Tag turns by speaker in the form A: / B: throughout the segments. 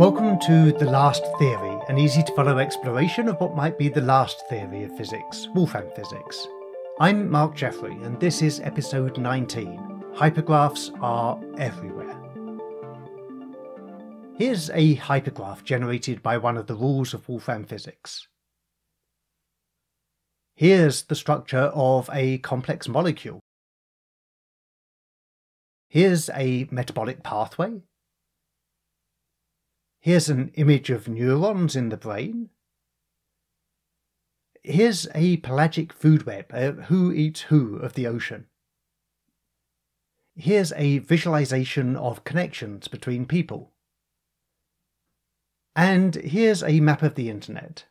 A: Welcome to The Last Theory, an easy to follow exploration of what might be the last theory of physics, Wolfram physics. I'm Mark Jeffrey, and this is episode 19 Hypergraphs Are Everywhere. Here's a hypergraph generated by one of the rules of Wolfram physics. Here's the structure of a complex molecule. Here's a metabolic pathway Here's an image of neurons in the brain. Here's a pelagic food web, a who eats who of the ocean. Here's a visualization of connections between people. And here's a map of the internet.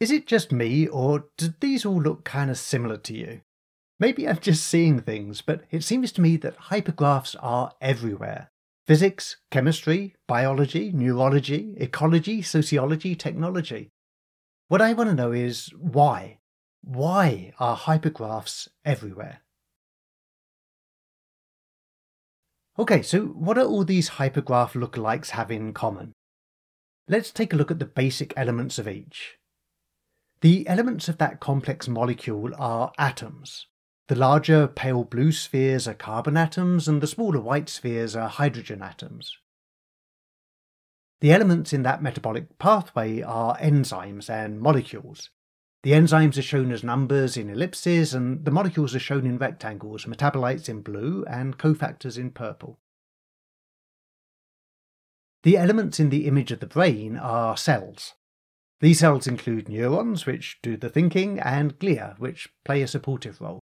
A: Is it just me, or do these all look kind of similar to you? Maybe I'm just seeing things, but it seems to me that hypergraphs are everywhere. Physics, chemistry, biology, neurology, ecology, sociology, technology. What I want to know is why? Why are hypergraphs everywhere? Okay, so what do all these hypergraph lookalikes have in common? Let's take a look at the basic elements of each. The elements of that complex molecule are atoms. The larger pale blue spheres are carbon atoms, and the smaller white spheres are hydrogen atoms. The elements in that metabolic pathway are enzymes and molecules. The enzymes are shown as numbers in ellipses, and the molecules are shown in rectangles, metabolites in blue and cofactors in purple. The elements in the image of the brain are cells. These cells include neurons, which do the thinking, and glia, which play a supportive role.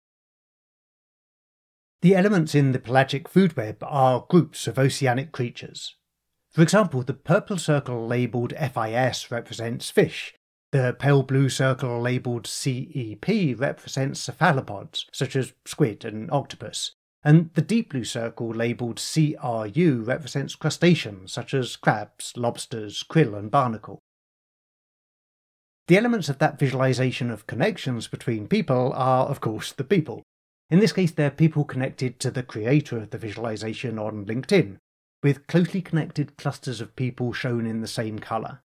A: The elements in the pelagic food web are groups of oceanic creatures. For example, the purple circle labelled FIS represents fish, the pale blue circle labelled CEP represents cephalopods, such as squid and octopus, and the deep blue circle labelled CRU represents crustaceans, such as crabs, lobsters, krill, and barnacle. The elements of that visualization of connections between people are, of course, the people. In this case, they're people connected to the creator of the visualization on LinkedIn, with closely connected clusters of people shown in the same colour.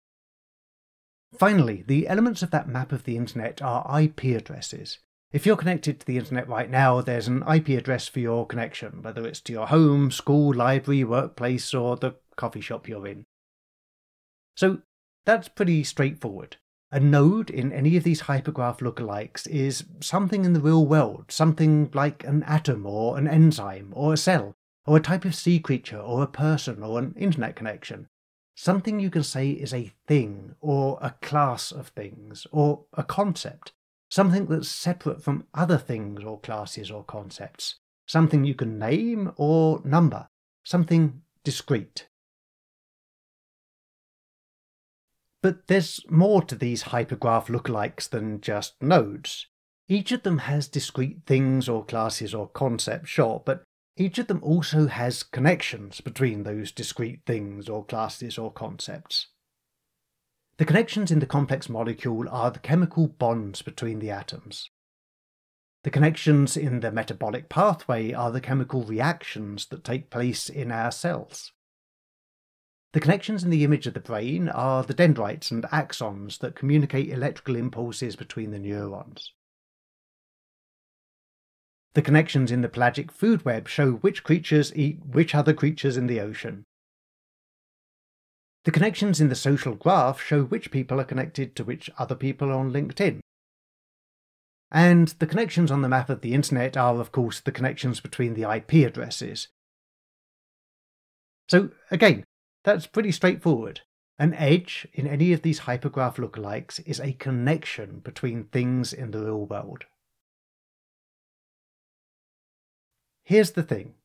A: Finally, the elements of that map of the internet are IP addresses. If you're connected to the internet right now, there's an IP address for your connection, whether it's to your home, school, library, workplace, or the coffee shop you're in. So that's pretty straightforward. A node in any of these hypergraph lookalikes is something in the real world, something like an atom or an enzyme or a cell or a type of sea creature or a person or an internet connection. Something you can say is a thing or a class of things or a concept. Something that's separate from other things or classes or concepts. Something you can name or number. Something discrete. But there's more to these hypergraph lookalikes than just nodes. Each of them has discrete things or classes or concepts, sure, but each of them also has connections between those discrete things or classes or concepts. The connections in the complex molecule are the chemical bonds between the atoms. The connections in the metabolic pathway are the chemical reactions that take place in our cells. The connections in the image of the brain are the dendrites and axons that communicate electrical impulses between the neurons. The connections in the pelagic food web show which creatures eat which other creatures in the ocean. The connections in the social graph show which people are connected to which other people on LinkedIn. And the connections on the map of the internet are, of course, the connections between the IP addresses. So, again, that's pretty straightforward. An edge in any of these hypergraph lookalikes is a connection between things in the real world. Here's the thing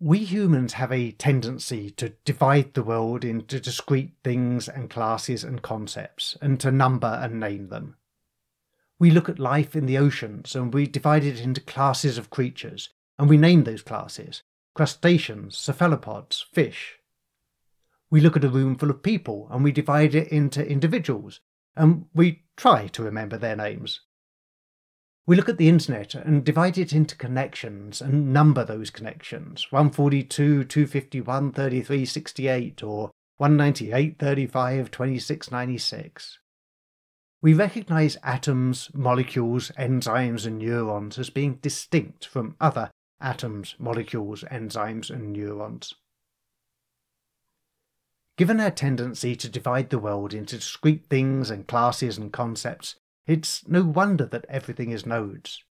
A: we humans have a tendency to divide the world into discrete things and classes and concepts, and to number and name them. We look at life in the oceans and we divide it into classes of creatures, and we name those classes crustaceans, cephalopods, fish, we look at a room full of people and we divide it into individuals, and we try to remember their names. We look at the internet and divide it into connections and number those connections 142, 251, 33, 68, or 198, 35, 26, 96. We recognize atoms, molecules, enzymes, and neurons as being distinct from other atoms, molecules, enzymes, and neurons. Given our tendency to divide the world into discrete things and classes and concepts, it's no wonder that everything is nodes.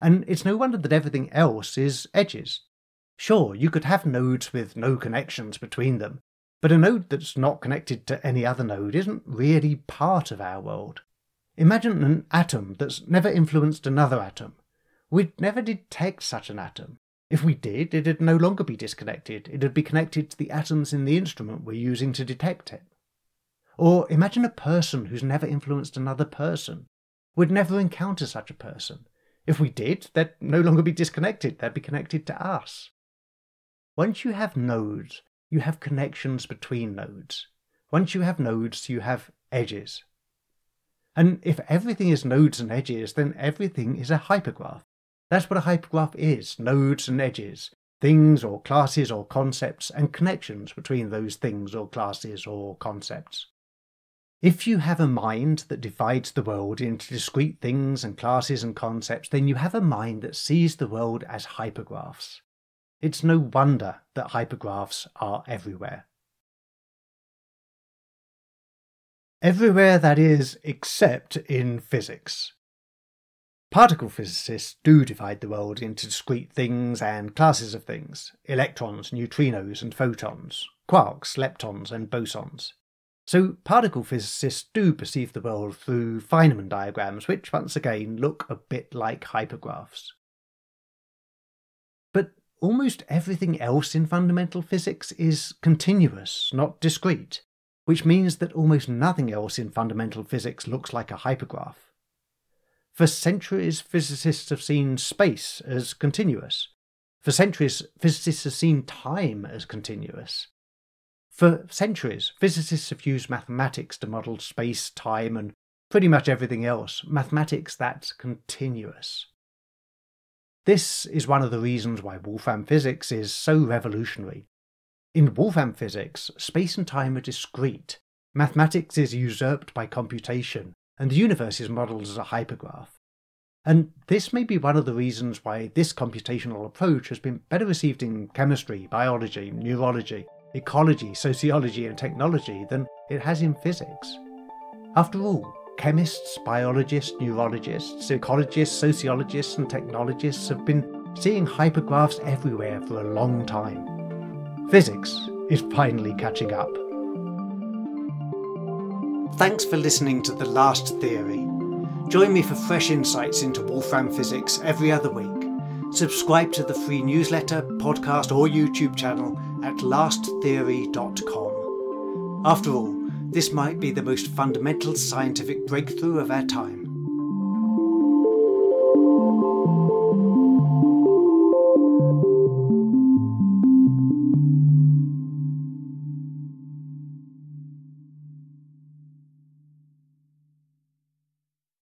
A: And it's no wonder that everything else is edges. Sure, you could have nodes with no connections between them, but a node that's not connected to any other node isn't really part of our world. Imagine an atom that's never influenced another atom. We'd never detect such an atom. If we did, it'd no longer be disconnected. It'd be connected to the atoms in the instrument we're using to detect it. Or imagine a person who's never influenced another person. We'd never encounter such a person. If we did, they'd no longer be disconnected, they'd be connected to us. Once you have nodes, you have connections between nodes. Once you have nodes, you have edges. And if everything is nodes and edges, then everything is a hypergraph. That's what a hypergraph is nodes and edges, things or classes or concepts, and connections between those things or classes or concepts. If you have a mind that divides the world into discrete things and classes and concepts, then you have a mind that sees the world as hypergraphs. It's no wonder that hypergraphs are everywhere. Everywhere, that is, except in physics. Particle physicists do divide the world into discrete things and classes of things electrons, neutrinos, and photons, quarks, leptons, and bosons. So, particle physicists do perceive the world through Feynman diagrams, which once again look a bit like hypergraphs. But almost everything else in fundamental physics is continuous, not discrete, which means that almost nothing else in fundamental physics looks like a hypergraph. For centuries, physicists have seen space as continuous. For centuries, physicists have seen time as continuous. For centuries, physicists have used mathematics to model space, time, and pretty much everything else, mathematics that's continuous. This is one of the reasons why Wolfram physics is so revolutionary. In Wolfram physics, space and time are discrete, mathematics is usurped by computation, and the universe is modelled as a hypergraph. And this may be one of the reasons why this computational approach has been better received in chemistry, biology, neurology, ecology, sociology, and technology than it has in physics. After all, chemists, biologists, neurologists, ecologists, sociologists, and technologists have been seeing hypergraphs everywhere for a long time. Physics is finally catching up. Thanks for listening to The Last Theory. Join me for fresh insights into Wolfram physics every other week. Subscribe to the free newsletter, podcast, or YouTube channel at lasttheory.com. After all, this might be the most fundamental scientific breakthrough of our time.